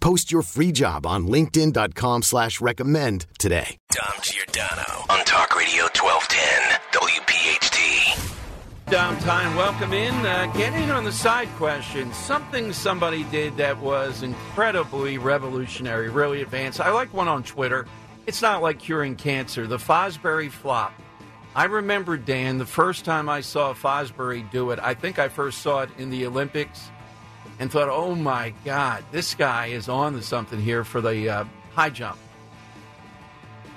Post your free job on linkedin.com slash recommend today. Dom Giordano on Talk Radio 1210 WPHT. Dom time, welcome in. Uh, get in on the side question. Something somebody did that was incredibly revolutionary, really advanced. I like one on Twitter. It's not like curing cancer. The Fosbury flop. I remember, Dan, the first time I saw Fosbury do it, I think I first saw it in the Olympics and thought, oh my God, this guy is on to something here for the uh, high jump.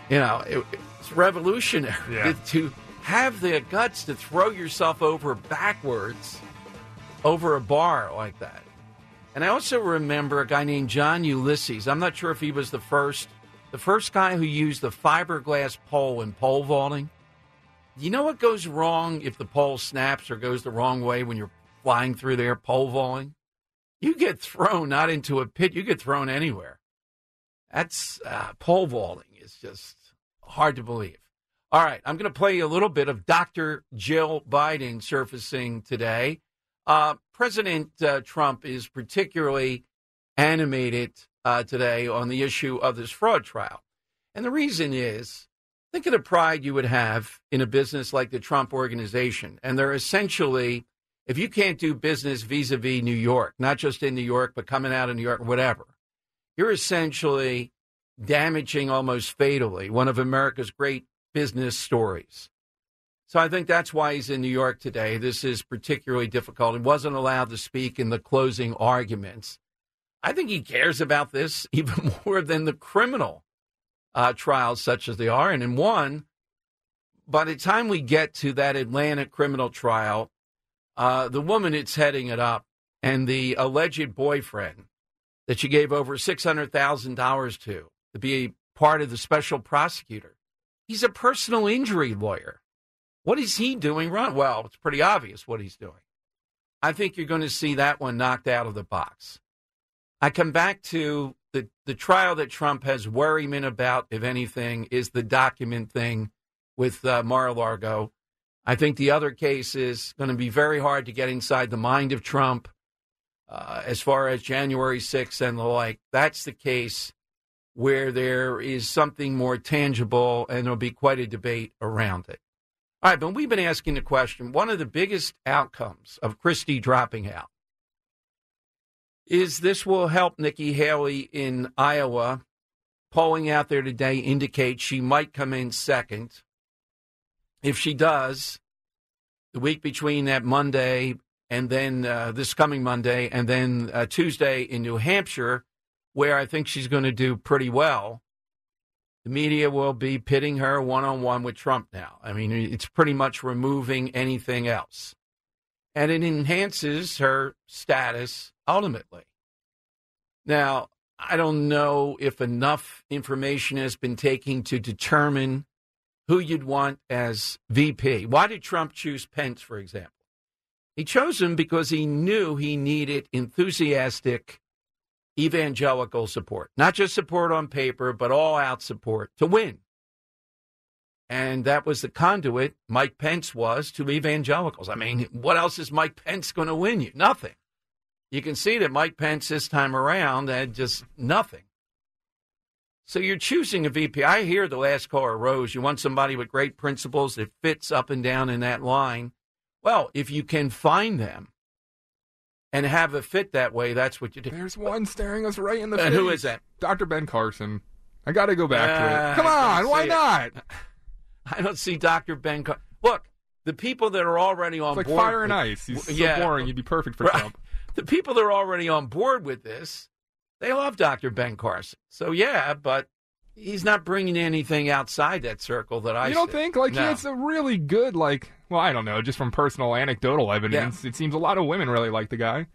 You know, it, it's revolutionary Yeah. to have the guts to throw yourself over backwards over a bar like that. And I also remember a guy named John Uelses. I'm not sure if he was the first, the first guy who used the fiberglass pole in pole vaulting. You know what goes wrong if the pole snaps or goes the wrong way when you're flying through there pole vaulting? You get thrown not into a pit, you get thrown anywhere. That's uh, pole vaulting is just hard to believe. All right, I'm going to play you a little bit of Dr. Jill Biden surfacing today. Uh, President uh, Trump is particularly animated uh, today on the issue of this fraud trial. And the reason is think of the pride you would have in a business like the Trump organization. And they're essentially, if you can't do business vis a vis New York, not just in New York, but coming out of New York, whatever, you're essentially damaging almost fatally one of America's great business stories. So I think that's why he's in New York today. This is particularly difficult. He wasn't allowed to speak in the closing arguments. I think he cares about this even more than the criminal uh, trials, such as they are. And in one, by the time we get to that Atlanta criminal trial, uh, the woman that's heading it up and the alleged boyfriend that she gave over $600,000 to to be part of the special prosecutor, he's a personal injury lawyer. What is he doing wrong? Well, it's pretty obvious what he's doing. I think you're going to see that one knocked out of the box. I come back to the, the trial that Trump has worryment about, if anything, is the document thing with uh, Mar-a-Lago. I think the other case is going to be very hard to get inside the mind of Trump uh, as far as January 6th and the like. That's the case where there is something more tangible and there'll be quite a debate around it. All right, but we've been asking the question one of the biggest outcomes of Christie dropping out is this will help Nikki Haley in Iowa. Polling out there today indicates she might come in second. If she does, the week between that Monday and then uh, this coming Monday and then uh, Tuesday in New Hampshire, where I think she's going to do pretty well, the media will be pitting her one on one with Trump now. I mean, it's pretty much removing anything else. And it enhances her status ultimately. Now, I don't know if enough information has been taken to determine who you'd want as VP. Why did Trump choose Pence, for example? He chose him because he knew he needed enthusiastic evangelical support, not just support on paper, but all out support to win. And that was the conduit Mike Pence was to evangelicals. I mean, what else is Mike Pence going to win you? Nothing. You can see that Mike Pence this time around had just nothing. So you're choosing a VP. I hear the last caller, Rose. You want somebody with great principles that fits up and down in that line. Well, if you can find them and have a fit that way, that's what you do. There's one staring us right in the And face. who is that? Dr. Ben Carson. I got to go back to Uh, it. Come on, why it. not? I don't see Dr. Ben. Car- Look, the people that are already on It's like board. fire and with- ice. He's so yeah. boring. You'd be perfect for Right. Trump. The people that are already on board with this, they love Dr. Ben Carson. So yeah, but he's not bringing anything outside that circle that I. you don't see. think like No. he has a really good like? Well, I don't know. Just from personal anecdotal evidence, it seems a lot of women really like the guy.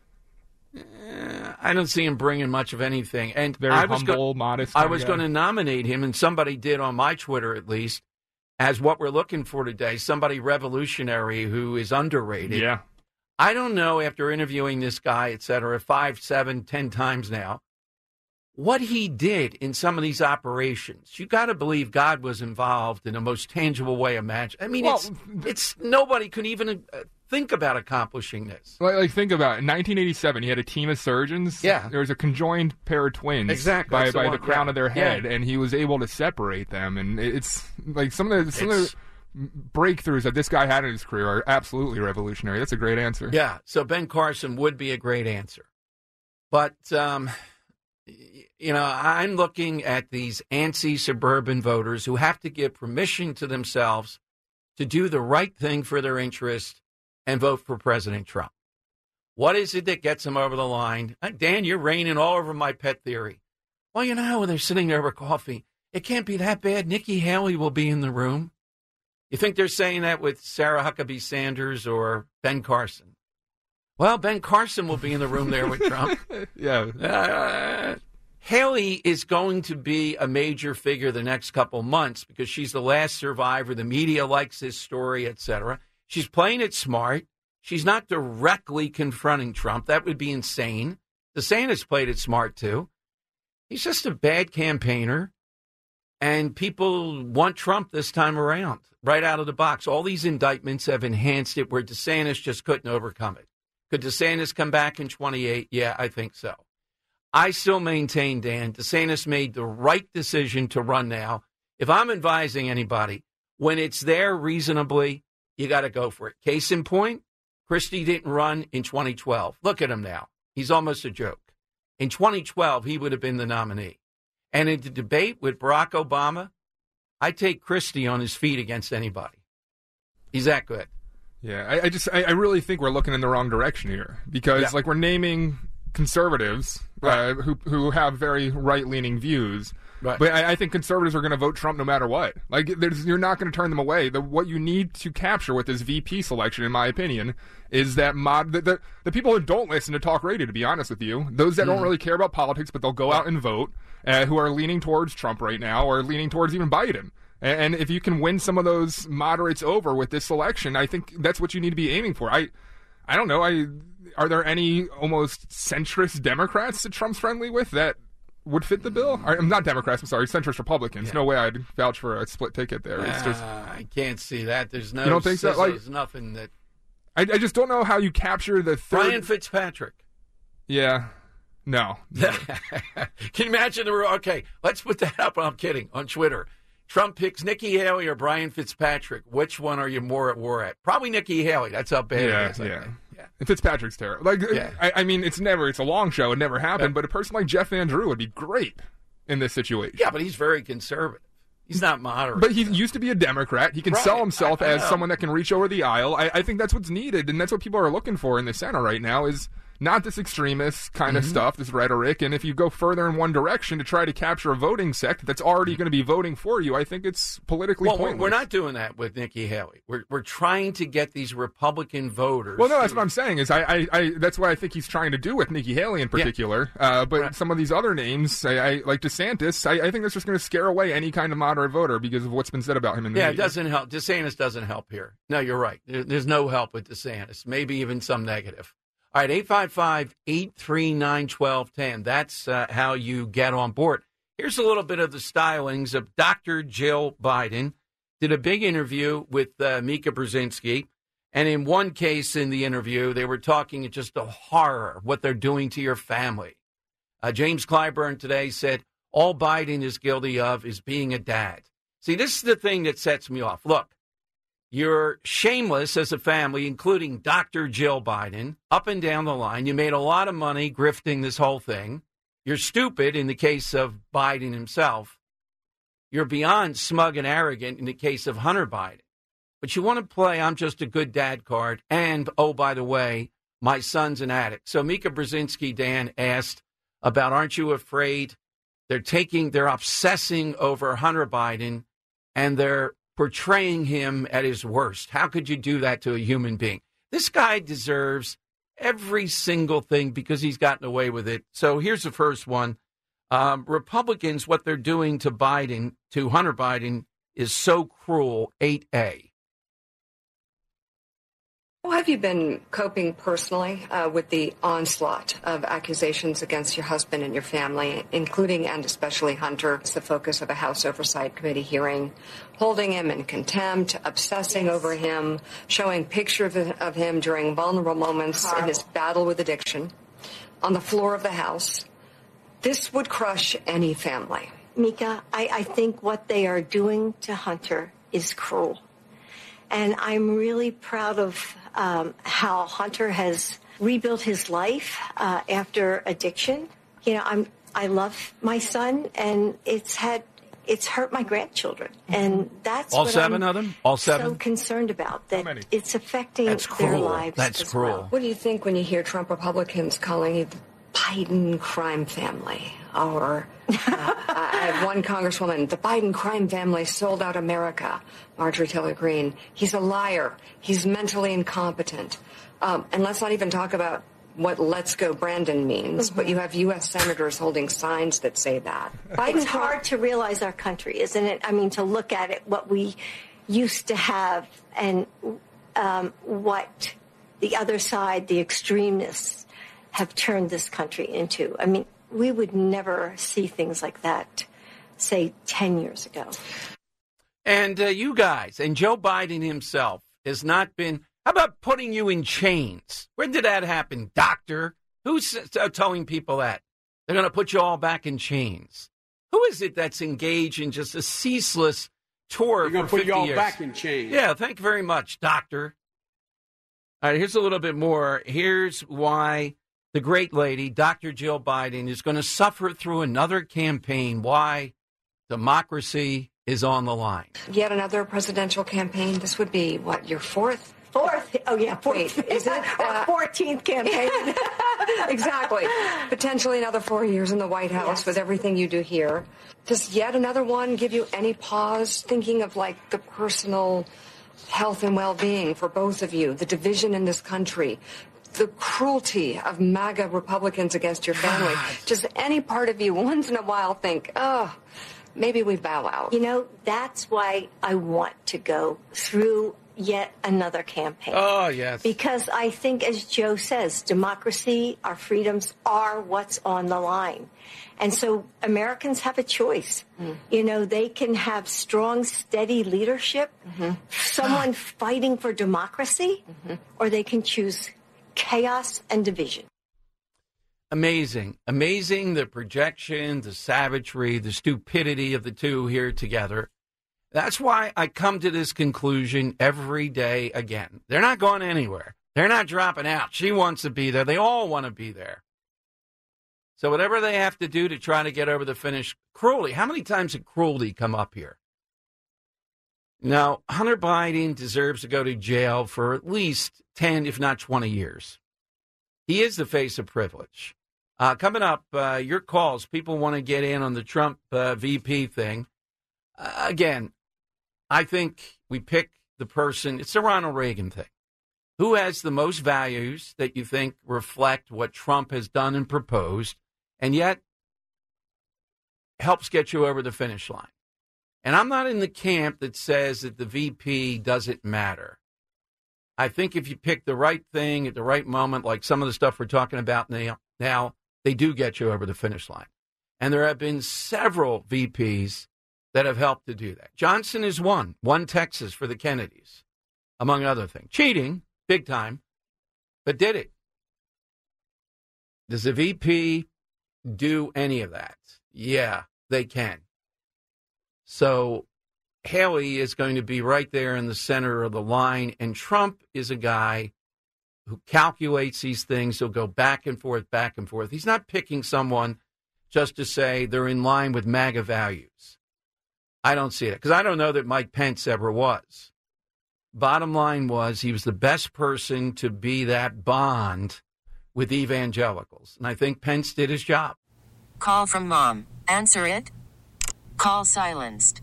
Eh, I don't see him bringing much of anything. And Very I was go- humble, modest. I was going to nominate him, and somebody did on my Twitter at least, as what we're looking for today. Somebody revolutionary who is underrated. Yeah. I don't know after interviewing this guy, et cetera, five, seven, ten times now, what he did in some of these operations. You got to believe God was involved in the most tangible way imaginable. I mean, Well, it's it's nobody could even uh, think about accomplishing this. Like, like think about it. In 1987, he had a team of surgeons. Yeah. there was a conjoined pair of twins. Exactly. by by the, one. crown Yeah. of their Yeah. head, and he was able to separate them. And it's like some of the some of the breakthroughs that this guy had in his career are absolutely revolutionary. That's a great answer. Yeah, so Ben Carson would be a great answer. But, um, you know, I'm looking at these antsy suburban voters who have to give permission to themselves to do the right thing for their interest and vote for President Trump. What is it that gets them over the line? Uh, Dan, you're raining all over my pet theory. Well, you know, when they're sitting there with coffee, it can't be that bad. Nikki Haley will be in the room. You think they're saying that with Sarah Huckabee Sanders or Ben Carson? Well, Ben Carson will be in the room there with Trump. yeah. Uh, Haley is going to be a major figure the next couple months because she's the last survivor. The media likes this story, etc. She's playing it smart. She's not directly confronting Trump. That would be insane. DeSantis played it smart too. He's just a bad campaigner, and people want Trump this time around, right out of the box. All these indictments have enhanced it where DeSantis just couldn't overcome it. Could DeSantis come back in 28? Yeah, I think so. I still maintain, Dan, DeSantis made the right decision to run now. If I'm advising anybody, when it's there reasonably, you got to go for it. Case in point, Christie didn't run in 2012. Look at him now. He's almost a joke. In 2012, he would have been the nominee. And in the debate with Barack Obama, I take Christie on his feet against anybody. He's that good. Yeah, I, I just I, I really think we're looking in the wrong direction here because Yeah. like we're naming conservatives uh, who who have very right leaning views. Right. But I, I think conservatives are going to vote Trump no matter what. Like, there's, you're not going to turn them away. The, what you need to capture with this VP selection, in my opinion, is that mod the, the, the people who don't listen to talk radio. To be honest with you, those that don't really care about politics, but they'll go out and vote, uh, who are leaning towards Trump right now, or leaning towards even Biden. And, if you can win some of those moderates over with this selection, I think that's what you need to be aiming for. I, I don't know. I are there any almost centrist Democrats that Trump's friendly with that would fit the bill? I'm not Democrats. I'm sorry, centrist Republicans. No way I'd vouch for a split ticket there. It's just Ah, I can't see that. There's no. You don't think so? Like- There's nothing that. I, I just don't know how you capture the third. Brian Fitzpatrick. Yeah, no. Can you imagine the okay? Let's put that up. I'm kidding on Twitter. Trump picks Nikki Haley or Brian Fitzpatrick. Which one are you more at war at? Probably Nikki Haley. That's how bad yeah, it is. I yeah. think. yeah. Fitzpatrick's terrible. Like, Yeah. I, I mean, it's never. It's a long show. It never happened. Yeah. But a person like Jeff Van Drew would be great in this situation. Yeah, but he's very conservative. He's not moderate. But he used to be a Democrat. He can Right. sell himself I- I as know. someone that can reach over the aisle. I, I think that's what's needed, and that's what people are looking for in the center right now. Is not this extremist kind Mm-hmm. of stuff, this rhetoric. And if you go further in one direction to try to capture a voting sect that's already going to be voting for you, I think it's politically well, we're, pointless. we're not doing that with Nikki Haley. We're we're trying to get these Republican voters. Well, no, that's what I'm saying. Is I, I, I that's what I think he's trying to do with Nikki Haley in particular. Uh, but Right. some of these other names, I, I like DeSantis. I, I think that's just going to scare away any kind of moderate voter because of what's been said about him in the Yeah, it doesn't help. DeSantis doesn't help here. No, you're right. There- There's no help with DeSantis. Maybe even some negative. All right, 855 839 1210. That's uh, how you get on board. Here's a little bit of the stylings of Dr. Jill Biden. Did a big interview with uh, Mika Brzezinski. And in one case in the interview, they were talking just the horror, what they're doing to your family. Uh, James Clyburn today said, all Biden is guilty of is being a dad. See, this is the thing that sets me off. Look, you're shameless as a family, including Dr. Jill Biden, up and down the line. You made a lot of money grifting this whole thing. You're stupid in the case of Biden himself. you're beyond smug and arrogant in the case of Hunter Biden. But you want to play I'm just a good dad card. And, oh, by the way, my son's an addict. So Mika Brzezinski, Dan, asked about aren't you afraid they're taking, they're obsessing over Hunter Biden and they're portraying him at his worst. How could you do that to a human being? This guy deserves every single thing because he's gotten away with it. So here's the first one. Um, Republicans, what they're doing to Biden, to Hunter Biden, is so cruel. 8A. How have you been coping personally uh, with the onslaught of accusations against your husband and your family, including and especially Hunter? It's the focus of a House Oversight Committee hearing, holding him in contempt, obsessing yes. over him, showing pictures of, of, him during vulnerable moments Horrible. in his battle with addiction on the floor of the House. This would crush any family. Mika, I, I think what they are doing to Hunter is cruel. And I'm really proud of um, how Hunter has rebuilt his life uh, after addiction. You know, I'm I love my son, and it's had it's hurt my grandchildren, and that's all 7 I'm of them. All seven. So concerned about that it's affecting that's their lives. That's cruel. Well. What do you think when you hear Trump Republicans calling it the Biden crime family, or uh, I have one congresswoman, the Biden crime family sold out America, Marjorie Taylor Greene. He's a liar. He's mentally incompetent. Um, and let's not even talk about what let's go Brandon means, mm-hmm. but you have U.S. senators holding signs that say that. Biden's it's hard to realize our country, isn't it? I mean, to look at it, what we used to have and um, what the other side, the extremists, have turned this country into. I mean, we would never see things like that, say, 10 years ago. And uh, you guys, and Joe Biden himself has not been. How about putting you in chains? When did that happen, doctor? Who's uh, telling people that? They're going to put you all back in chains. Who is it that's engaged in just a ceaseless tour They're going to put you all years? back in chains. Yeah, thank you very much, doctor. All right, here's a little bit more. Here's why the great lady, Dr. Jill Biden, is going to suffer through another campaign. Why? Democracy is on the line. Yet another presidential campaign. This would be, what, your fourth? Fourth. Oh, yeah, fourth. Wait, is it? Uh, 14th campaign. exactly. Potentially another four years in the White House yes. with everything you do here. Does yet another one give you any pause thinking of like the personal health and well-being for both of you, the division in this country, the cruelty of MAGA Republicans against your family. Does any part of you once in a while think, oh, maybe we bow out? You know, that's why I want to go through yet another campaign. Oh, yes. Because I think, as Joe says, democracy, our freedoms are what's on the line. And so Americans have a choice. Mm. You know, they can have strong, steady leadership, mm-hmm. someone fighting for democracy, mm-hmm. or they can choose chaos and division. Amazing. Amazing the projection, the savagery, the stupidity of the two here together. That's why I come to this conclusion every day again. They're not going anywhere. They're not dropping out. She wants to be there. They all want to be there. So whatever they have to do to try to get over the finish, cruelty. How many times did cruelty come up here? Now, Hunter Biden deserves to go to jail for at least 10, if not 20 years. He is the face of privilege. Uh, coming up, uh, your calls. People want to get in on the Trump uh, VP thing. Uh, again, I think we pick the person, it's the Ronald Reagan thing. Who has the most values that you think reflect what Trump has done and proposed, and yet helps get you over the finish line? And I'm not in the camp that says that the VP doesn't matter. I think if you pick the right thing at the right moment, like some of the stuff we're talking about now, now they do get you over the finish line. And there have been several VPs that have helped to do that. Johnson is one, one Texas for the Kennedys, among other things. Cheating, big time, but did it. Does the VP do any of that? Yeah, they can. So Haley is going to be right there in the center of the line, and Trump is a guy who calculates these things. He'll go back and forth, back and forth. He's not picking someone just to say they're in line with MAGA values. I don't see it because I don't know that Mike Pence ever was. Bottom line was he was the best person to be that bond with evangelicals. And I think Pence did his job. Call from mom. Answer it. Call silenced.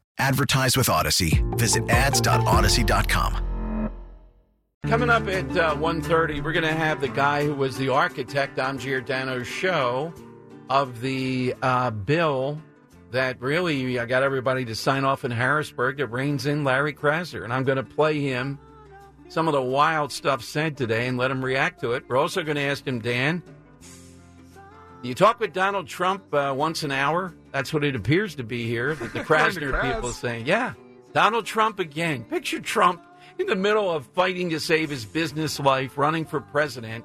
Advertise with Audacy. Visit ads.audacy.com. Coming up at uh, 1.30, we're going to have the guy who was the architect on Giordano's show of the uh, bill that really I got everybody to sign off in Harrisburg that reins in Larry Krasner. And I'm going to play him some of the wild stuff said today and let him react to it. We're also going to ask him, Dan, you talk with Donald Trump uh, once an hour? That's what it appears to be here. That the Krasner people are saying, yeah, Donald Trump again. Picture Trump in the middle of fighting to save his business life, running for president.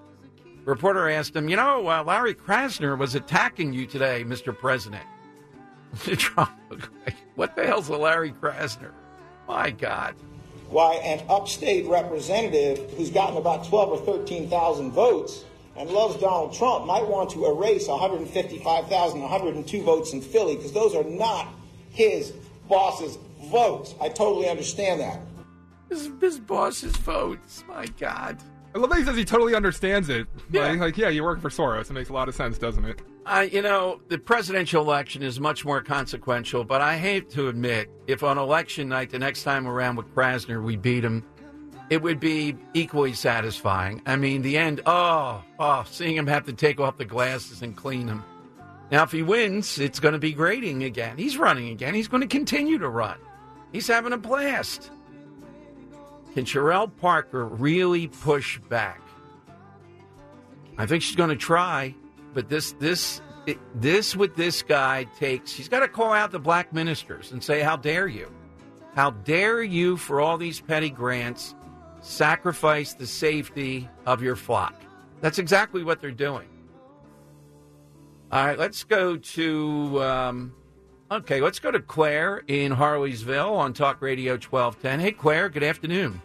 Reporter asked him, you know, uh, Larry Krasner was attacking you today, Mr. President. Trump, what the hell's a Larry Krasner? My God. Why an upstate representative who's gotten about 12 or 13,000 votes and loves Donald Trump might want to erase 155,000, 102 votes in Philly because those are not his boss's votes. I totally understand that. His, his boss's votes. My God. I love that he says he totally understands it. Yeah. Like, like, yeah, you work for Soros. It makes a lot of sense, doesn't it? I, you know, the presidential election is much more consequential, but I hate to admit, if on election night the next time around with Krasner we beat him, it would be equally satisfying. I mean, the end, oh, oh, seeing him have to take off the glasses and clean them. Now, if he wins, it's going to be grading again. He's running again. He's going to continue to run. He's having a blast. Can Cherelle Parker really push back? I think she's going to try, but this this it, this with this guy takes. She's got to call out the black ministers and say, "How dare you? How dare you for all these petty grants sacrifice the safety of your flock?" That's exactly what they're doing. All right, let's go to. Um, okay, let's go to Claire in Harleysville on Talk Radio twelve ten. Hey, Claire. Good afternoon.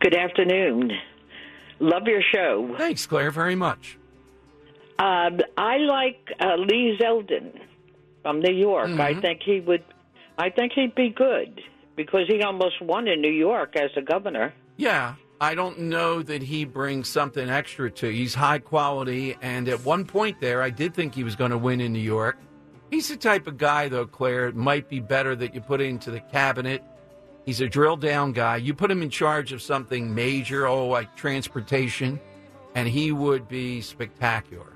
Good afternoon. Love your show. Thanks, Claire, very much. Um, I like uh, Lee Zeldin from New York. I Mhm. think he would. I think he'd be good because he almost won in New York as a governor. Yeah, I don't know that he brings something extra to. He's high quality, and at one point there, I did think he was going to win in New York. He's the type of guy, though, Claire. It might be better that you put into the cabinet. He's a drill down guy. You put him in charge of something major, oh, like transportation, and he would be spectacular.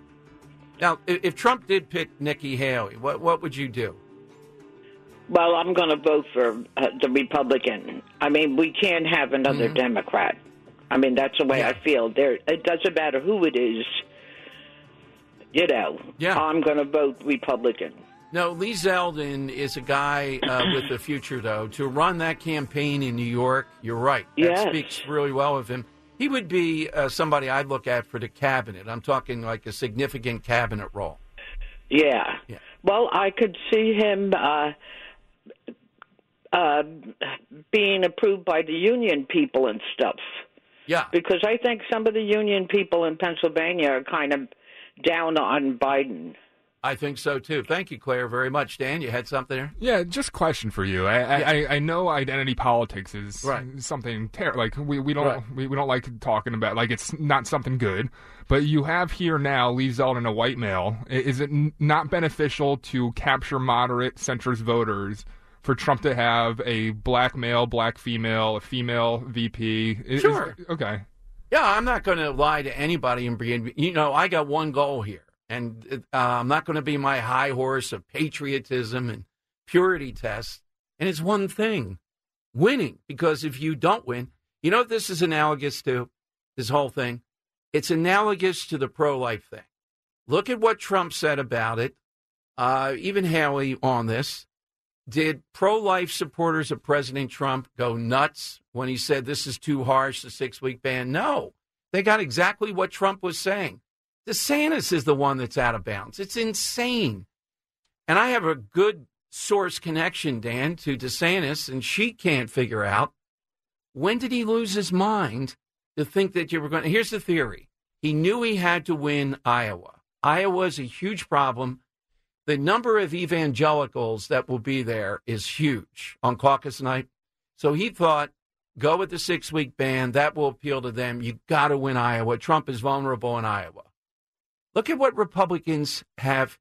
Now, if, Trump did pick Nikki Haley, what what would you do? Well, I'm going to vote for uh, the Republican. I mean, we can't have another Mhm. Democrat. I mean, that's the way I feel. There, it doesn't matter who it is. You know, Yeah. I'm going to vote Republican. No, Lee Zeldin is a guy uh, with a future, though. To run that campaign in New York, you're right. That Yes. speaks really well of him. He would be uh, somebody I'd look at for the cabinet. I'm talking like a significant cabinet role. Yeah. Yeah. Well, I could see him uh, uh, being approved by the union people and stuff. Yeah. Because I think some of the union people in Pennsylvania are kind of down on Biden. I think so too. Thank you, Claire, very much. Dan, you had something there? Yeah, just question for you. I I, I, I know identity politics is Right. something ter- like we, we don't Right. we, we don't like talking about like it's not something good. But you have here now Lee Zeldin, a white male. Is it n- not beneficial to capture moderate centrist voters for Trump to have a black male, black female, a female VP? Is- is- Sure. okay. Yeah, I'm not going to lie to anybody and be, you know, I got one goal here, and uh, I'm not going to be my high horse of patriotism and purity test. And it's one thing winning, because if you don't win, you know what this is analogous to? This whole thing? It's analogous to the pro life thing. Look at what Trump said about it, uh, even Haley on this. Did pro life supporters of President Trump go nuts when he said this is too harsh, the six week ban? No. They got exactly what Trump was saying. DeSantis is the one that's out of bounds. It's insane. And I have a good source connection, Dan, to DeSantis, and she can't figure out when did he lose his mind to think that you were going to. Here's the theory he knew he had to win Iowa. Iowa is a huge problem the number of evangelicals that will be there is huge on caucus night. So he thought, go with the six week ban. That will appeal to them. You got to win Iowa. Trump is vulnerable in Iowa. Look at what Republicans have.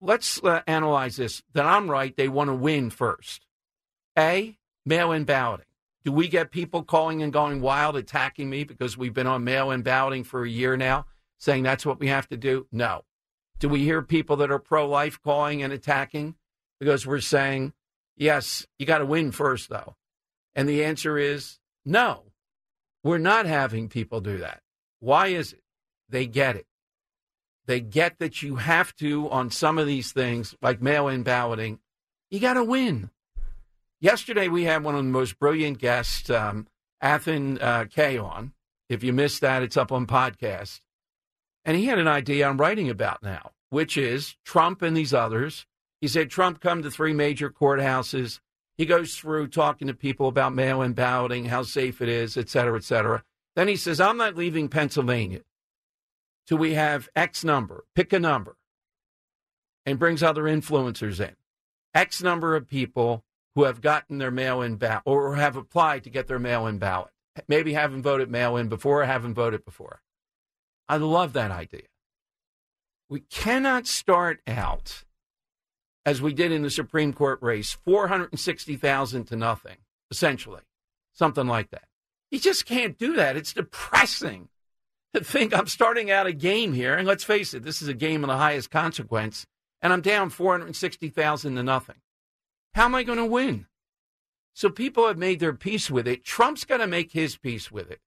Let's uh, analyze this. That I'm right. They want to win first. A, mail in balloting. Do we get people calling and going wild, attacking me because we've been on mail in balloting for a year now, saying that's what we have to do? No. Do we hear people that are pro life calling and attacking because we're saying, yes, you got to win first, though? And the answer is no. We're not having people do that. Why is it? They get it. They get that you have to, on some of these things, like mail in balloting, you got to win. Yesterday, we had one of the most brilliant guests, um, Athen uh, Kay, on. If you missed that, it's up on podcast. And he had an idea I'm writing about now, which is Trump and these others. He said, Trump come to three major courthouses. He goes through talking to people about mail in balloting, how safe it is, et cetera, et cetera. Then he says, I'm not leaving Pennsylvania till we have X number, pick a number, and brings other influencers in. X number of people who have gotten their mail in ballot or have applied to get their mail in ballot. Maybe haven't voted mail in before or haven't voted before. I love that idea. We cannot start out as we did in the Supreme Court race, 460,000 to nothing, essentially, something like that. You just can't do that. It's depressing to think I'm starting out a game here. And let's face it, this is a game of the highest consequence, and I'm down 460,000 to nothing. How am I going to win? So people have made their peace with it. Trump's got to make his peace with it.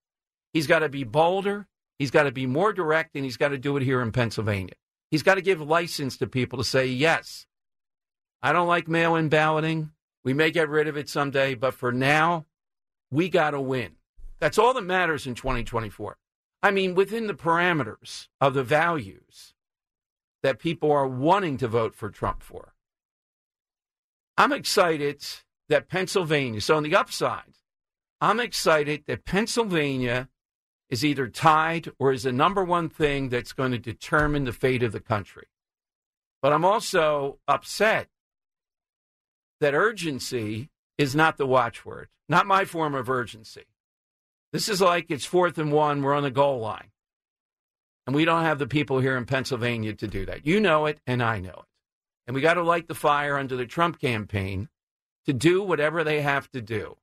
He's got to be bolder. He's got to be more direct, and he's got to do it here in Pennsylvania. He's got to give license to people to say, yes, I don't like mail in balloting. We may get rid of it someday, but for now, we got to win. That's all that matters in 2024. I mean, within the parameters of the values that people are wanting to vote for Trump for. I'm excited that Pennsylvania, so on the upside, I'm excited that Pennsylvania is either tied or is the number one thing that's going to determine the fate of the country. But I'm also upset that urgency is not the watchword, not my form of urgency. This is like it's fourth and one, we're on the goal line. And we don't have the people here in Pennsylvania to do that. You know it, and I know it. And we got to light the fire under the Trump campaign to do whatever they have to do.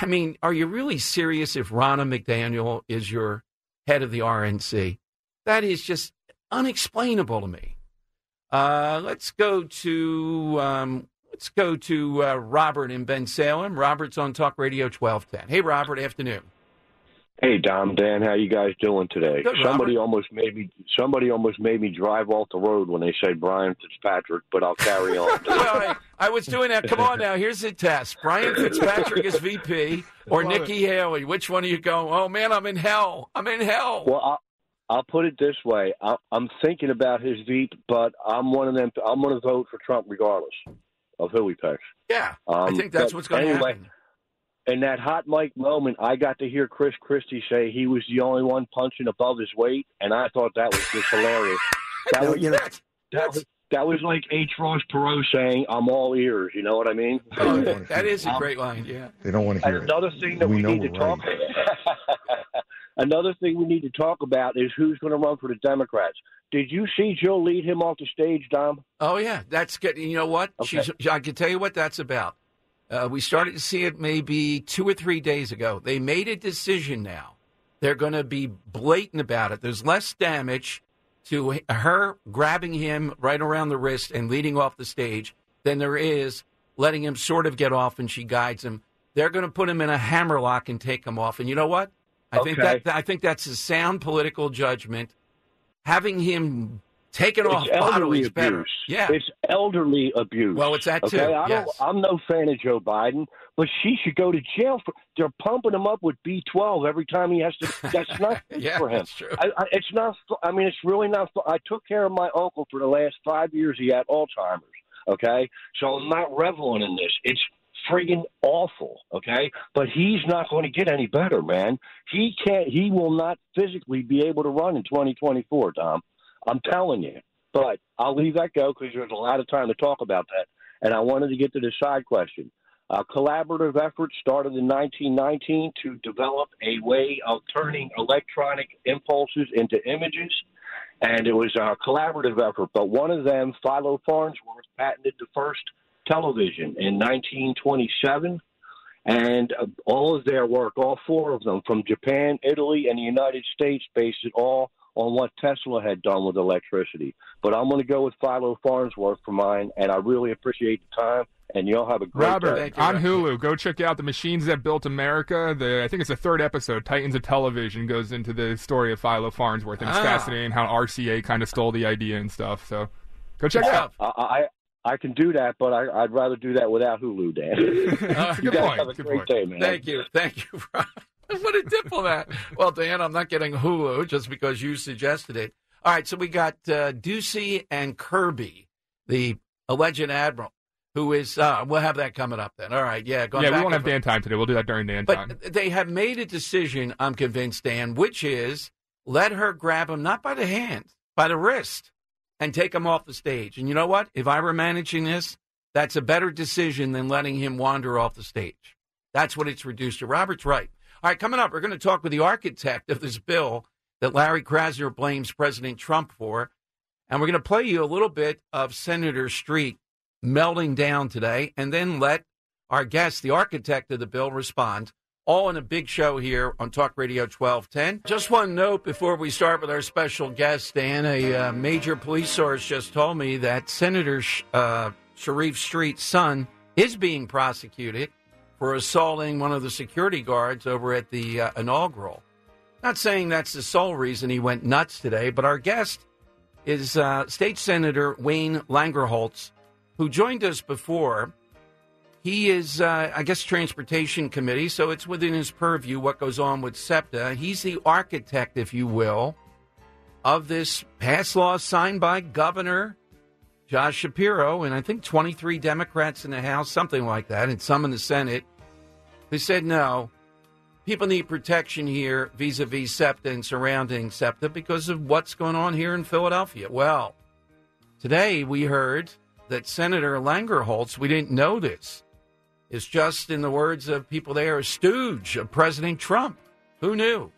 I mean, are you really serious if Ronna McDaniel is your head of the RNC? That is just unexplainable to me. Uh, let's go to um, let's go to uh, Robert in Bensalem. Robert's on Talk Radio 1210. Hey, Robert. Afternoon. Hey Dom, Dan, how you guys doing today? Good, somebody almost made me somebody almost made me drive off the road when they say Brian Fitzpatrick, but I'll carry on. well, I, I was doing that. Come on now. Here's the test. Brian Fitzpatrick is VP or Love Nikki Haley. Which one are you going? Oh man, I'm in hell. I'm in hell. well, I'll, I'll put it this way: I, I'm thinking about his veep, but I'm one of them. I'm going to vote for Trump regardless of who he picks. Yeah, Um, I think that's what's going to anyway, happen. In that hot mic moment, I got to hear Chris Christie say he was the only one punching above his weight, and I thought that was just hilarious. That was, you know, that was that was like H. Ross Perot saying, "I'm all ears." You know what I mean? Oh, that, that is a um, great line. Yeah. They don't want to hear another it. thing that we we, know need to we're talk. another thing we need to talk about is who's going to run for the Democrats. Did you see Jill lead him off the stage, Dom? Oh yeah, that's good. You know what? She's. I can tell you what that's about. Uh, we started to see it maybe two or three days ago. They made a decision now. They're going to be blatant about it. There's less damage to her grabbing him right around the wrist and leading off the stage than there is letting him sort of get off and she guides him. They're going to put him in a hammerlock and take him off. And you know what? I think that I think that's a sound political judgment. Having him taken off it's elderly bodily abuse. Yeah. it's elderly abuse. Well, it's that too, Okay, I yes. don't, I'm no fan of Joe Biden, but she should go to jail for. They're pumping him up with B12 every time he has to. That's not Yeah, for him. that's true. I, I, it's not. I mean, it's really not. I took care of my uncle for the last five years. He had Alzheimer's. Okay, so I'm not reveling in this. It's friggin' awful. Okay, but he's not going to get any better, man. He can't. He will not physically be able to run in 2024, Tom. I'm telling you. But I'll leave that go because there's a lot of time to talk about that. And I wanted to get to the side question. A collaborative effort started in 1919 to develop a way of turning electronic impulses into images. And it was a collaborative effort. But one of them, Philo Farnsworth, patented the first television in 1927. And uh, all of their work, all four of them, from Japan, Italy, and the United States, based it all on what Tesla had done with electricity. But I'm going to go with Philo Farnsworth for mine, and I really appreciate the time. And y'all have a great Robert, day. on Hulu, go check out the machines that built America. The I think it's the third episode. Titans of Television goes into the story of Philo Farnsworth, and it's Ah. fascinating how RCA kind of stole the idea and stuff. So go check it out. I, I I can do that, but I, I'd rather do that without Hulu, Dan. Uh, you guys have a great day, man. Thank you. Thank you. what a diplomat. well, Dan, I'm not getting Hulu just because you suggested it. All right, so we got uh, Doocy and Kirby, the alleged admiral, who is, uh, we'll have that coming up then. All right, yeah. Going Yeah, we won't have Dan time today. We'll do that during Dan but time. they have made a decision, I'm convinced, Dan, which is let her grab him not by the hand, by the wrist, and take him off the stage. And you know what? If I were managing this, that's a better decision than letting him wander off the stage. That's what it's reduced to. Robert's right. All right, coming up, we're going to talk with the architect of this bill that Larry Krasner blames President Trump for. And we're going to play you a little bit of Senator Street melting down today, and then let our guest, the architect of the bill, respond. All in a big show here on Talk Radio 1210. Just one note before we start with our special guest, Dan. A uh, major police source just told me that Senator Sh- uh, Sharif Street's son is being prosecuted for assaulting one of the security guards over at the uh, inaugural. Not saying that's the sole reason he went nuts today, but our guest is uh, State Senator Wayne Langerholc, who joined us before. He is, uh, I guess, Transportation Committee, so it's within his purview what goes on with SEPTA. He's the architect, if you will, of this pass law signed by Governor Josh Shapiro and I think 23 Democrats in the House, something like that, and some in the Senate, who said no. People need protection here vis a vis SEPTA and surrounding SEPTA because of what's going on here in Philadelphia. Well, today we heard that Senator Langerholc, we didn't know this, is just, in the words of people there, a stooge of President Trump. Who knew?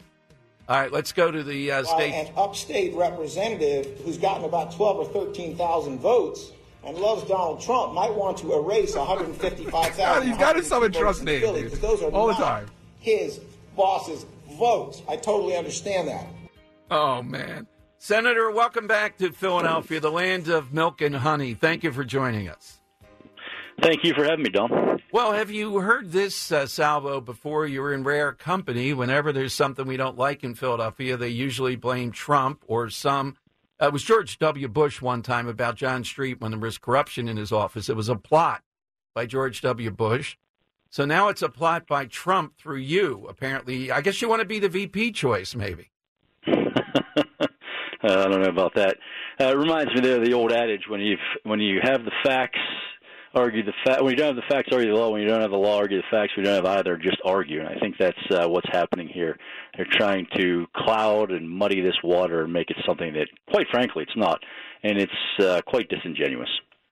All right, let's go to the uh, state. an upstate representative who's gotten about 12 or 13,000 votes and loves Donald Trump might want to erase 155,000. He's got his some votes trust in name, Philly, dude. 'cause those are All the time. his boss's votes. I totally understand that. Oh, man. Senator, welcome back to Philadelphia, the land of milk and honey. Thank you for joining us. Thank you for having me, Don. Well, have you heard this, uh, Salvo, before? You're in rare company. Whenever there's something we don't like in Philadelphia, they usually blame Trump or some. Uh, it was George W. Bush one time about John Street when there was corruption in his office. It was a plot by George W. Bush. So now it's a plot by Trump through you, apparently. I guess you want to be the VP choice, maybe. Uh, I don't know about that. Uh, it reminds me of the old adage when you when you have the facts argue the fact. When you don't have the facts, argue the law. When you don't have the law, argue the facts. We don't have either. Just argue. And I think that's uh, what's happening here. They're trying to cloud and muddy this water and make it something that, quite frankly, it's not. And it's uh, quite disingenuous.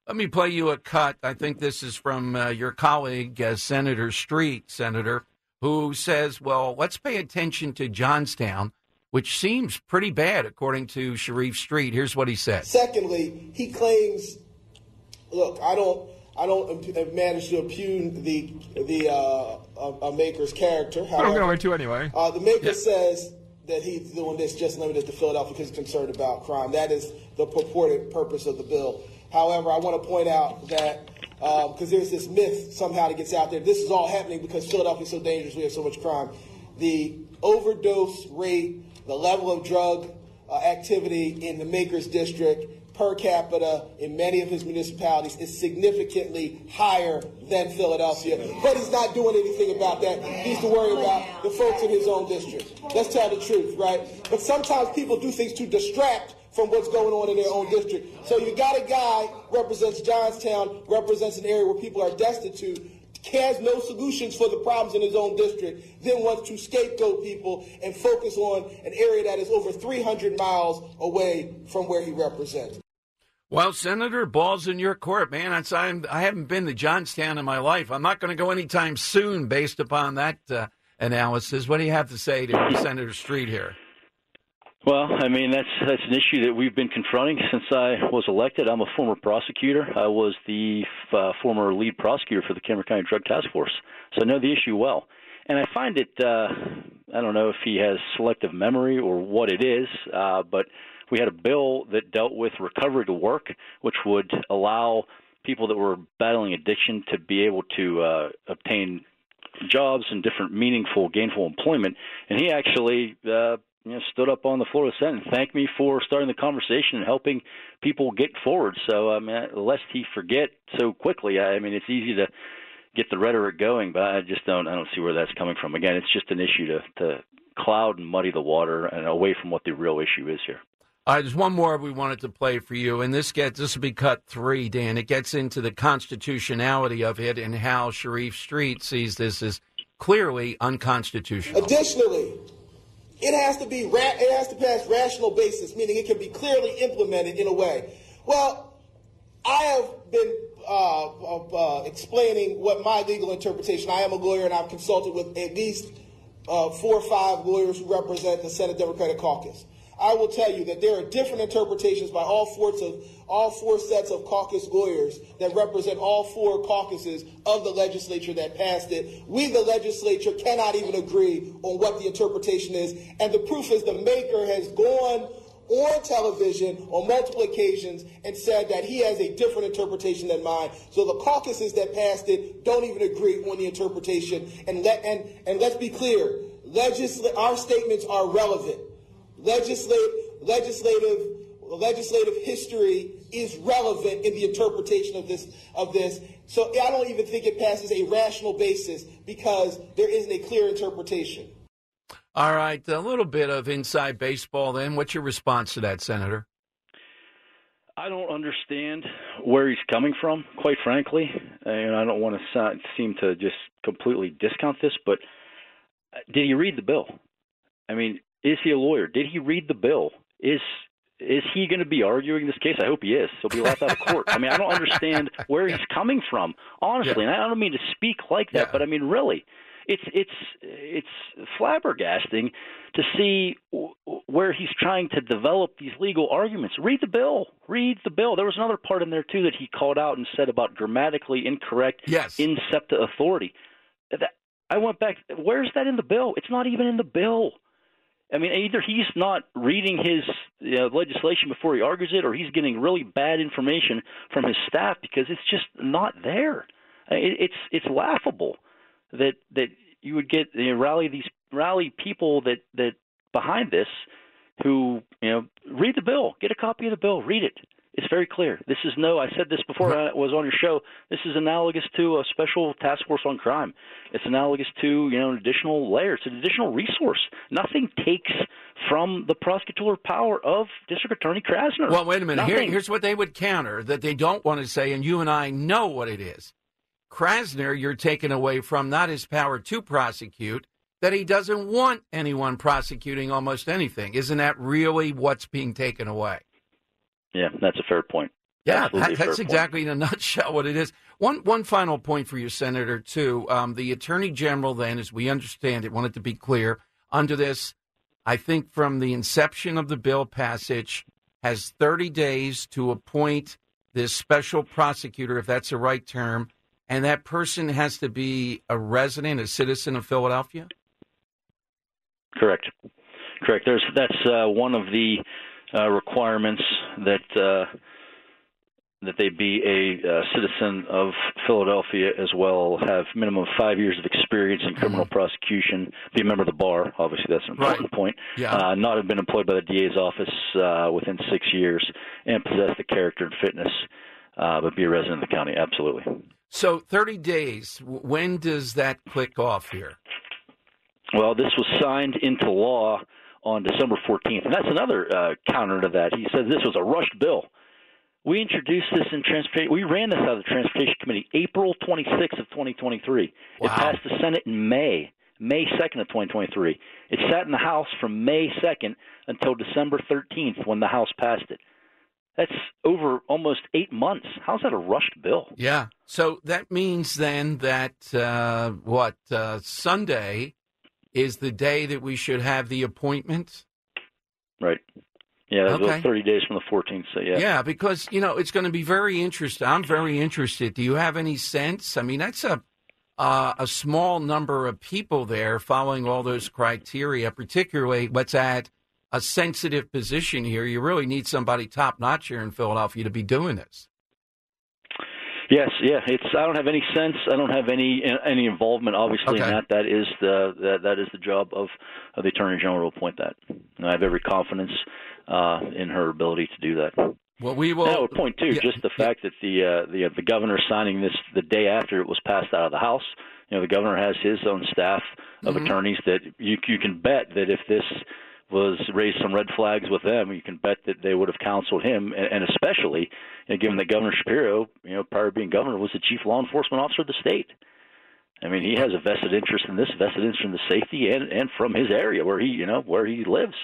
Let me play you a cut. I think this is from uh, your colleague, uh, Senator Street, Senator, who says, well, let's pay attention to Johnstown, which seems pretty bad, according to Sharif Street. Here's what he said. Secondly, he claims, look, I don't. I don't manage to impugn the the uh, a, maker's character. However, I'm going to anyway. Uh, the maker says that he's doing this just limited to Philadelphia because he's concerned about crime. That is the purported purpose of the bill. However, I want to point out that because um, there's this myth somehow that gets out there, this is all happening because Philadelphia is so dangerous, we have so much crime. The overdose rate, the level of drug uh, activity in the Makers District per capita in many of his municipalities is significantly higher than Philadelphia. But he's not doing anything about that. He's to worry about the folks in his own district. Let's tell the truth, right? But sometimes people do things to distract from what's going on in their own district. So you got a guy represents Johnstown, represents an area where people are destitute, has no solutions for the problems in his own district, then wants to scapegoat people and focus on an area that is over 300 miles away from where he represents. Well, Senator, ball's in your court, man. I'm, I haven't been to Johnstown in my life. I'm not going to go anytime soon based upon that uh, analysis. What do you have to say to Senator Street here? Well, I mean that's that's an issue that we've been confronting since I was elected. I'm a former prosecutor. I was the uh, former lead prosecutor for the Cambria County Drug Task Force, so I know the issue well. And I find it uh, I don't know if he has selective memory or what it is, uh, but we had a bill that dealt with recovery to work, which would allow people that were battling addiction to be able to uh, obtain jobs and different meaningful, gainful employment. And he actually uh, you know, stood up on the floor of the Senate and thanked me for starting the conversation and helping people get forward. So, I mean, lest he forget so quickly, I mean, it's easy to get the rhetoric going, but I just don't, I don't see where that's coming from. Again, it's just an issue to, to cloud and muddy the water and away from what the real issue is here. There's one more we wanted to play for you, and this gets this will be cut three, Dan. It gets into the constitutionality of it and how Sharif Street sees this as clearly unconstitutional. Additionally, it has to be ra- it has to pass rational basis, meaning it can be clearly implemented in a way. Well, I have been uh, uh, explaining what my legal interpretation. I am a lawyer, and I've consulted with at least uh, four or five lawyers who represent the Senate Democratic Caucus. I will tell you that there are different interpretations by all four of all four sets of caucus lawyers that represent all four caucuses of the legislature that passed it. We, the legislature, cannot even agree on what the interpretation is, and the proof is the maker has gone on television on multiple occasions and said that he has a different interpretation than mine. So the caucuses that passed it don't even agree on the interpretation. And let and and let's be clear, legisl- our statements are relevant legislative, legislative, legislative history is relevant in the interpretation of this, of this. So I don't even think it passes a rational basis because there isn't a clear interpretation. All right, a little bit of inside baseball then. What's your response to that, Senator? I don't understand where he's coming from, quite frankly. And I don't want to seem to just completely discount this, but uh, did he read the bill? I mean, is he a lawyer? Did he read the bill? Is is he going to be arguing this case? I hope he is. He'll be left out of court. I mean, I don't understand where he's coming from, honestly. Yeah. And I don't mean to speak like that, yeah. but I mean, really, it's it's it's flabbergasting to see where he's trying to develop these legal arguments. Read the bill. Read the bill. There was another part in there too that he called out and said about grammatically incorrect yes. incepta authority. That, I went back. Where's that in the bill? It's not even in the bill. I mean, either he's not reading his you know, legislation before he argues it, or he's getting really bad information from his staff because it's just not there. It, it's it's laughable that that you would get you know, rally these rally people that that behind this who you know read the bill, get a copy of the bill, read it. It's very clear. This is no. I said this before I uh, was on your show. This is analogous to a special task force on crime. It's analogous to you know an additional layer. It's an additional resource. Nothing takes from the prosecutorial power of District Attorney Krasner. Well, wait a minute. Here, here's what they would counter that they don't want to say, and you and I know what it is. Krasner, you're taking away from not his power to prosecute, that he doesn't want anyone prosecuting almost anything. Isn't that really what's being taken away? Yeah, that's a fair point. Yeah, that, that's point. exactly in a nutshell what it is. One one final point for you, Senator. Too, um, the Attorney General, then, as we understand it, wanted to be clear under this. I think from the inception of the bill passage, has 30 days to appoint this special prosecutor, if that's the right term, and that person has to be a resident, a citizen of Philadelphia. Correct. Correct. There's that's uh, one of the uh, requirements that uh, that they be a uh, citizen of Philadelphia as well, have minimum five years of experience in criminal prosecution, be a member of the bar. Obviously, that's an important point. Yeah. Uh, not have been employed by the DA's office uh, within six years, and possess the character and fitness, uh, but be a resident of the county. Absolutely. So 30 days. When does that click off here? Well, this was signed into law on December 14th, and that's another uh, counter to that. He said this was a rushed bill. We introduced this in transportation. We ran this out of the transportation committee April 26th of 2023. It passed the Senate in May, May 2nd of 2023. It sat in the House from May 2nd until December 13th when the House passed it. That's over almost eight months. How's that a rushed bill? Yeah. So that means then that uh, what uh, Sunday is the day that we should have the appointment. Right. Yeah, Okay. 30 days from the 14th. So yeah. Yeah, because you know it's going to be very interesting. I'm very interested. Do you have any sense? I mean, that's a uh, a small number of people there following all those criteria. Particularly, what's at a sensitive position here. You really need somebody top notch here in Philadelphia to be doing this. Yes, yeah. It's I don't have any sense. I don't have any any involvement, obviously, in that. That is the that, that is the job of, of the attorney general to appoint that. And I have every confidence uh, in her ability to do that. Well, we will. And I would point too, just the fact that the uh, the the governor signing this the day after it was passed out of the House. You know, the governor has his own staff of Mhm. attorneys that you you can bet that if this was raised some red flags with them, you can bet that they would have counseled him, and, and especially you know, given that Governor Shapiro, you know, prior to being governor, was the chief law enforcement officer of the state. I mean, he has a vested interest in this, vested interest in the safety, and and from his area where he you know where he lives.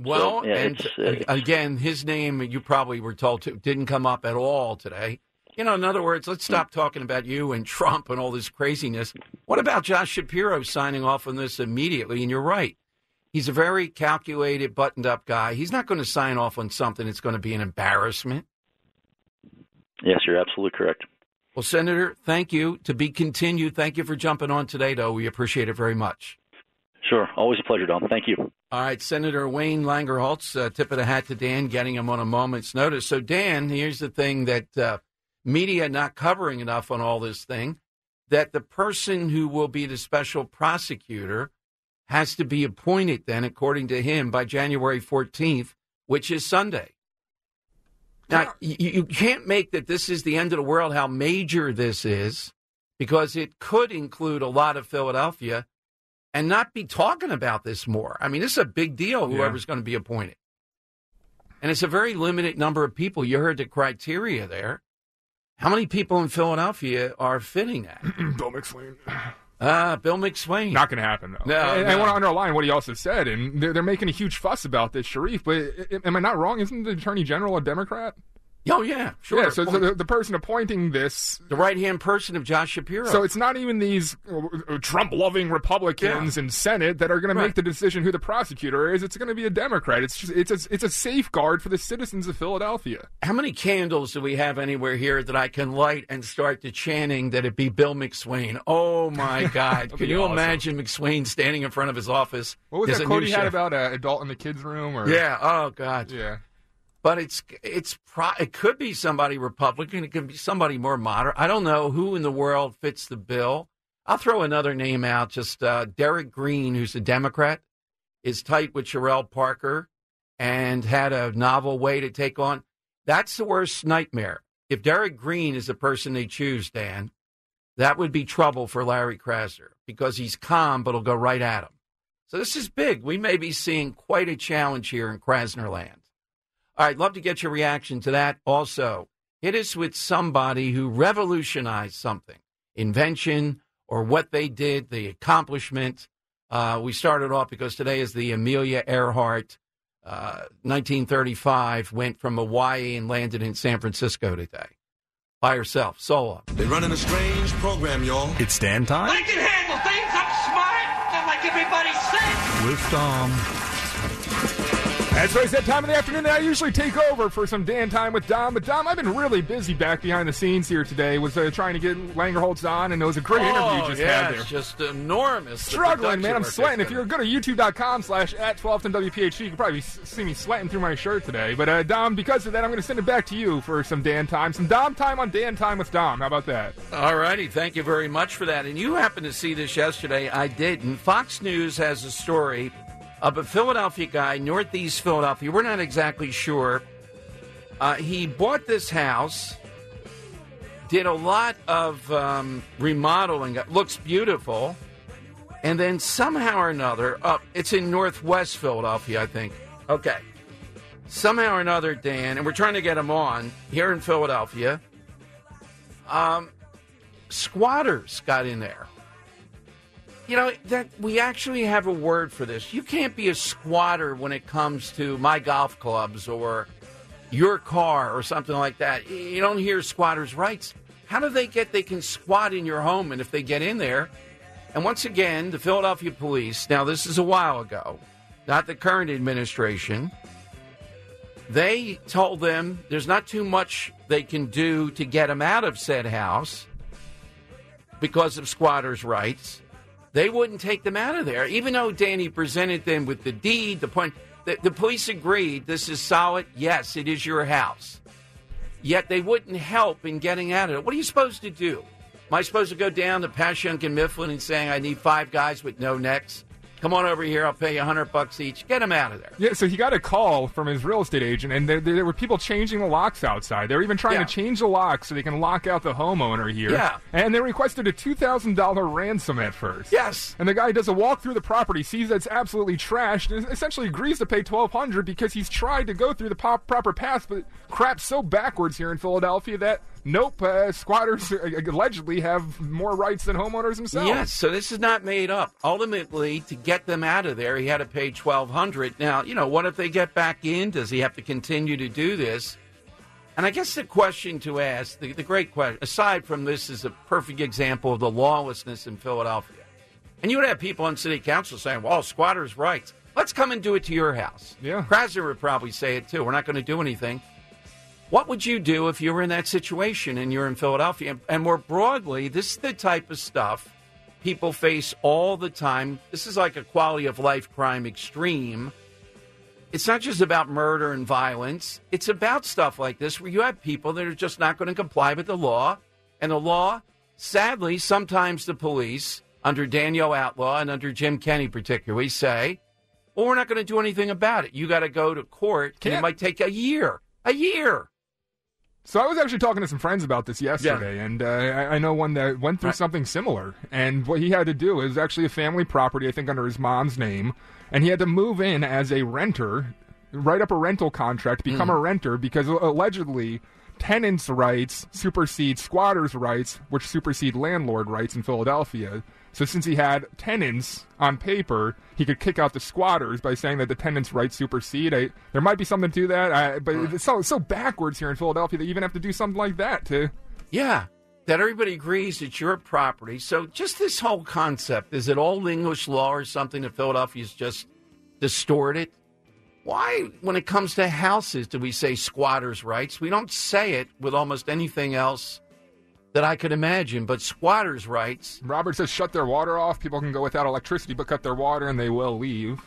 Well, So, yeah, and uh, again, his name you probably were told to didn't come up at all today. You know, in other words, let's stop talking about you and Trump and all this craziness. What about Josh Shapiro signing off on this immediately? And you're right. He's a very calculated, buttoned up guy. He's not going to sign off on something that's going to be an embarrassment. Yes, you're absolutely correct. Well, Senator, thank you. To be continued. Thank you for jumping on today, though. We appreciate it very much. Sure, always a pleasure, Dom. Thank you. All right, Senator Wayne Langerholc, uh, tip of the hat to Dan, getting him on a moment's notice. So, Dan, here's the thing that uh, media not covering enough on all this thing that the person who will be the special prosecutor has to be appointed then, according to him, by January 14th, which is Sunday. Now, you, you can't make that this is the end of the world, how major this is, because it could include a lot of Philadelphia and not be talking about this more. I mean, this is a big deal, whoever's going to be appointed. And it's a very limited number of people. You heard the criteria there. How many people in Philadelphia are fitting that? Bill McSwain. Ah, Bill McSwain. Not going to happen though. No, and I no. want to underline what he also said, and they're, they're making a huge fuss about this, Sharif. But am I not wrong? Isn't the Attorney General a Democrat? Oh yeah, sure. Yeah. So the, the person appointing this, the right hand person of Josh Shapiro. so it's not even these uh, Trump-loving Republicans in Senate that are going to make the decision who the prosecutor is. It's going to be a Democrat. It's just it's a, it's a safeguard for the citizens of Philadelphia. How many candles do we have anywhere here that I can light and start the chanting that it be Bill McSwain? Oh my God! can you awesome. imagine McSwain standing in front of his office? What was There's that quote he had about uh, adult in the kids' room? Or Yeah. Oh God. yeah. But it's it's pro- it could be somebody Republican. It could be somebody more moderate. I don't know who in the world fits the bill. I'll throw another name out. Just uh, Derek Green, who's a Democrat, is tight with Cherelle Parker, and had a novel way to take on. That's the worst nightmare. If Derek Green is the person they choose, Dan, that would be trouble for Larry Krasner because he's calm, but he'll go right at him. So this is big. We may be seeing quite a challenge here in Krasner land. All right, love to get your reaction to that. Also, hit us with somebody who revolutionized something, invention, or what they did, the accomplishment. Uh, we started off because today is the Amelia Earhart, uh, 1935, went from Hawaii and landed in San Francisco today by herself, solo. They're running a strange program, y'all. It's Dan time I can handle things. I'm smart, not like everybody says. with Dom. That's it's that time of the afternoon that I usually take over for some Dan time with Dom. But Dom, I've been really busy back behind the scenes here today. Was uh, trying to get Langerholc on, and it was a great interview you oh, just yeah, had there. just enormous. Struggling, man. I'm sweating. If you go to youtube.com slash at 12th WPHT, you can probably see me sweating through my shirt today. But uh, Dom, because of that, I'm going to send it back to you for some Dan time. Some Dom time on Dan time with Dom. How about that? All righty. Thank you very much for that. And you happened to see this yesterday. I didn't. Fox News has a story of a Philadelphia guy, Northeast Philadelphia. We're not exactly sure. Uh, he bought this house, did a lot of um, remodeling. It looks beautiful. And then somehow or another, uh, it's in Northwest Philadelphia, I think. Okay. Somehow or another, Dan, and we're trying to get him on here in Philadelphia. Um, squatters got in there. You know that we actually have a word for this. You can't be a squatter when it comes to my golf clubs or your car or something like that. You don't hear squatters' rights. How do they get? They can squat in your home, and if they get in there, and once again, the Philadelphia police. Now, this is a while ago, not the current administration. They told them there's not too much they can do to get them out of said house because of squatters' rights. They wouldn't take them out of there, even though Danny presented them with the deed. The point, the, the police agreed this is solid. Yes, it is your house. Yet they wouldn't help in getting out of it. What are you supposed to do? Am I supposed to go down to Passyunk and Mifflin and saying I need five guys with no necks? Come on over here. I'll pay you a hundred bucks each. Get them out of there. Yeah, so he got a call from his real estate agent, and there, there were people changing the locks outside. They were even trying Yeah. to change the locks so they can lock out the homeowner here. Yeah. And they requested a $2,000 ransom at first. Yes. And the guy does a walk through the property, sees that it's absolutely trashed, and essentially agrees to pay 1200 because he's tried to go through the pop- proper path, but crap's so backwards here in Philadelphia that, nope, uh, squatters allegedly have more rights than homeowners themselves. Yes, so this is not made up. Ultimately, to get them out of there, he had to pay twelve hundred. Now, you know, what if they get back in? Does he have to continue to do this? And I guess the question to ask, the, the great question, aside from this, is a perfect example of the lawlessness in Philadelphia. And you would have people on city council saying, "Well, squatters' rights. Let's come and do it to your house." Yeah, Krasner would probably say it too. We're not going to do anything. What would you do if you were in that situation and you're in Philadelphia? And- more broadly, this is the type of stuff people face all the time. This is like a quality of life crime extreme. It's not just about murder and violence, it's about stuff like this where you have people that are just not going to comply with the law. And the law, sadly, sometimes the police, under Danielle Outlaw and under Jim Kenney particularly, say, well, we're not going to do anything about it. You got to go to court, and it might take a year. A year. So I was actually talking to some friends about this yesterday, and uh, I, I know one that went through something similar. And what he had to do is actually a family property, I think, under his mom's name, and he had to move in as a renter, write up a rental contract, become Mm. a renter, because allegedly tenants' rights supersede squatters' rights, which supersede landlord rights in Philadelphia. So since he had tenants on paper, he could kick out the squatters by saying that the tenants' rights supersede. I, there might be something to that, I, but it's so so backwards here in Philadelphia that you even have to do something like that to. Yeah, that everybody agrees it's your property. So just this whole concept is it all English law or something that Philadelphia's just distorted? Why, when it comes to houses, do we say squatters' rights? We don't say it with almost anything else that I could imagine, but squatters' rights. Robert says shut their water off. People can go without electricity, but cut their water and they will leave.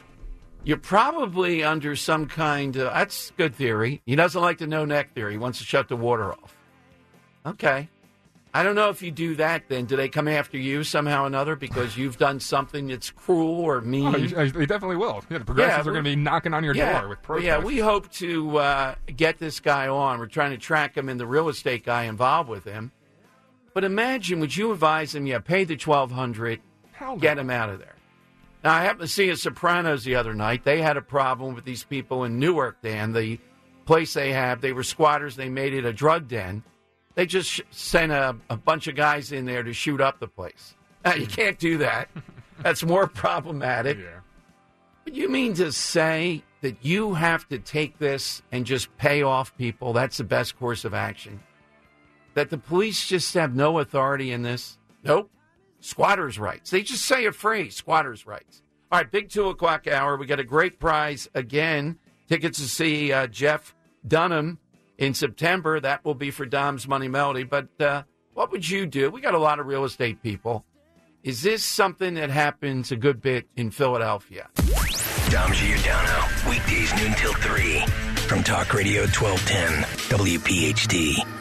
You're probably under some kind of that's good theory. He doesn't like the no neck theory. He wants to shut the water off. Okay. I don't know if you do that. Then do they come after you somehow or another because you've done something that's cruel or mean? Oh, you- they definitely will. Yeah, the progressives are going to be knocking on your yeah. door with protests. Yeah, we hope to uh, get this guy on. We're trying to track him and the real estate guy involved with him. But imagine, would you advise him? Yeah, pay the twelve hundred, get him out of there. Now, I happened to see a Sopranos the other night. They had a problem with these people in Newark. Dan, the place they have, they were squatters. They made it a drug den. They just sh- sent a, a bunch of guys in there to shoot up the place. Now, you hmm. can't do that. That's more problematic. But you mean to say that you have to take this and just pay off people? That's the best course of action. That the police just have no authority in this? Nope. Squatters' rights. They just say a phrase, squatters' rights. All right, big two o'clock hour. We got a great prize again. Tickets to see uh, Jeff Dunham in September. That will be for Dom's Money Melody. But uh, what would you do? We got a lot of real estate people. Is this something that happens a good bit in Philadelphia? Dom Giordano, weekdays noon till 3 from Talk Radio 1210, WPHT.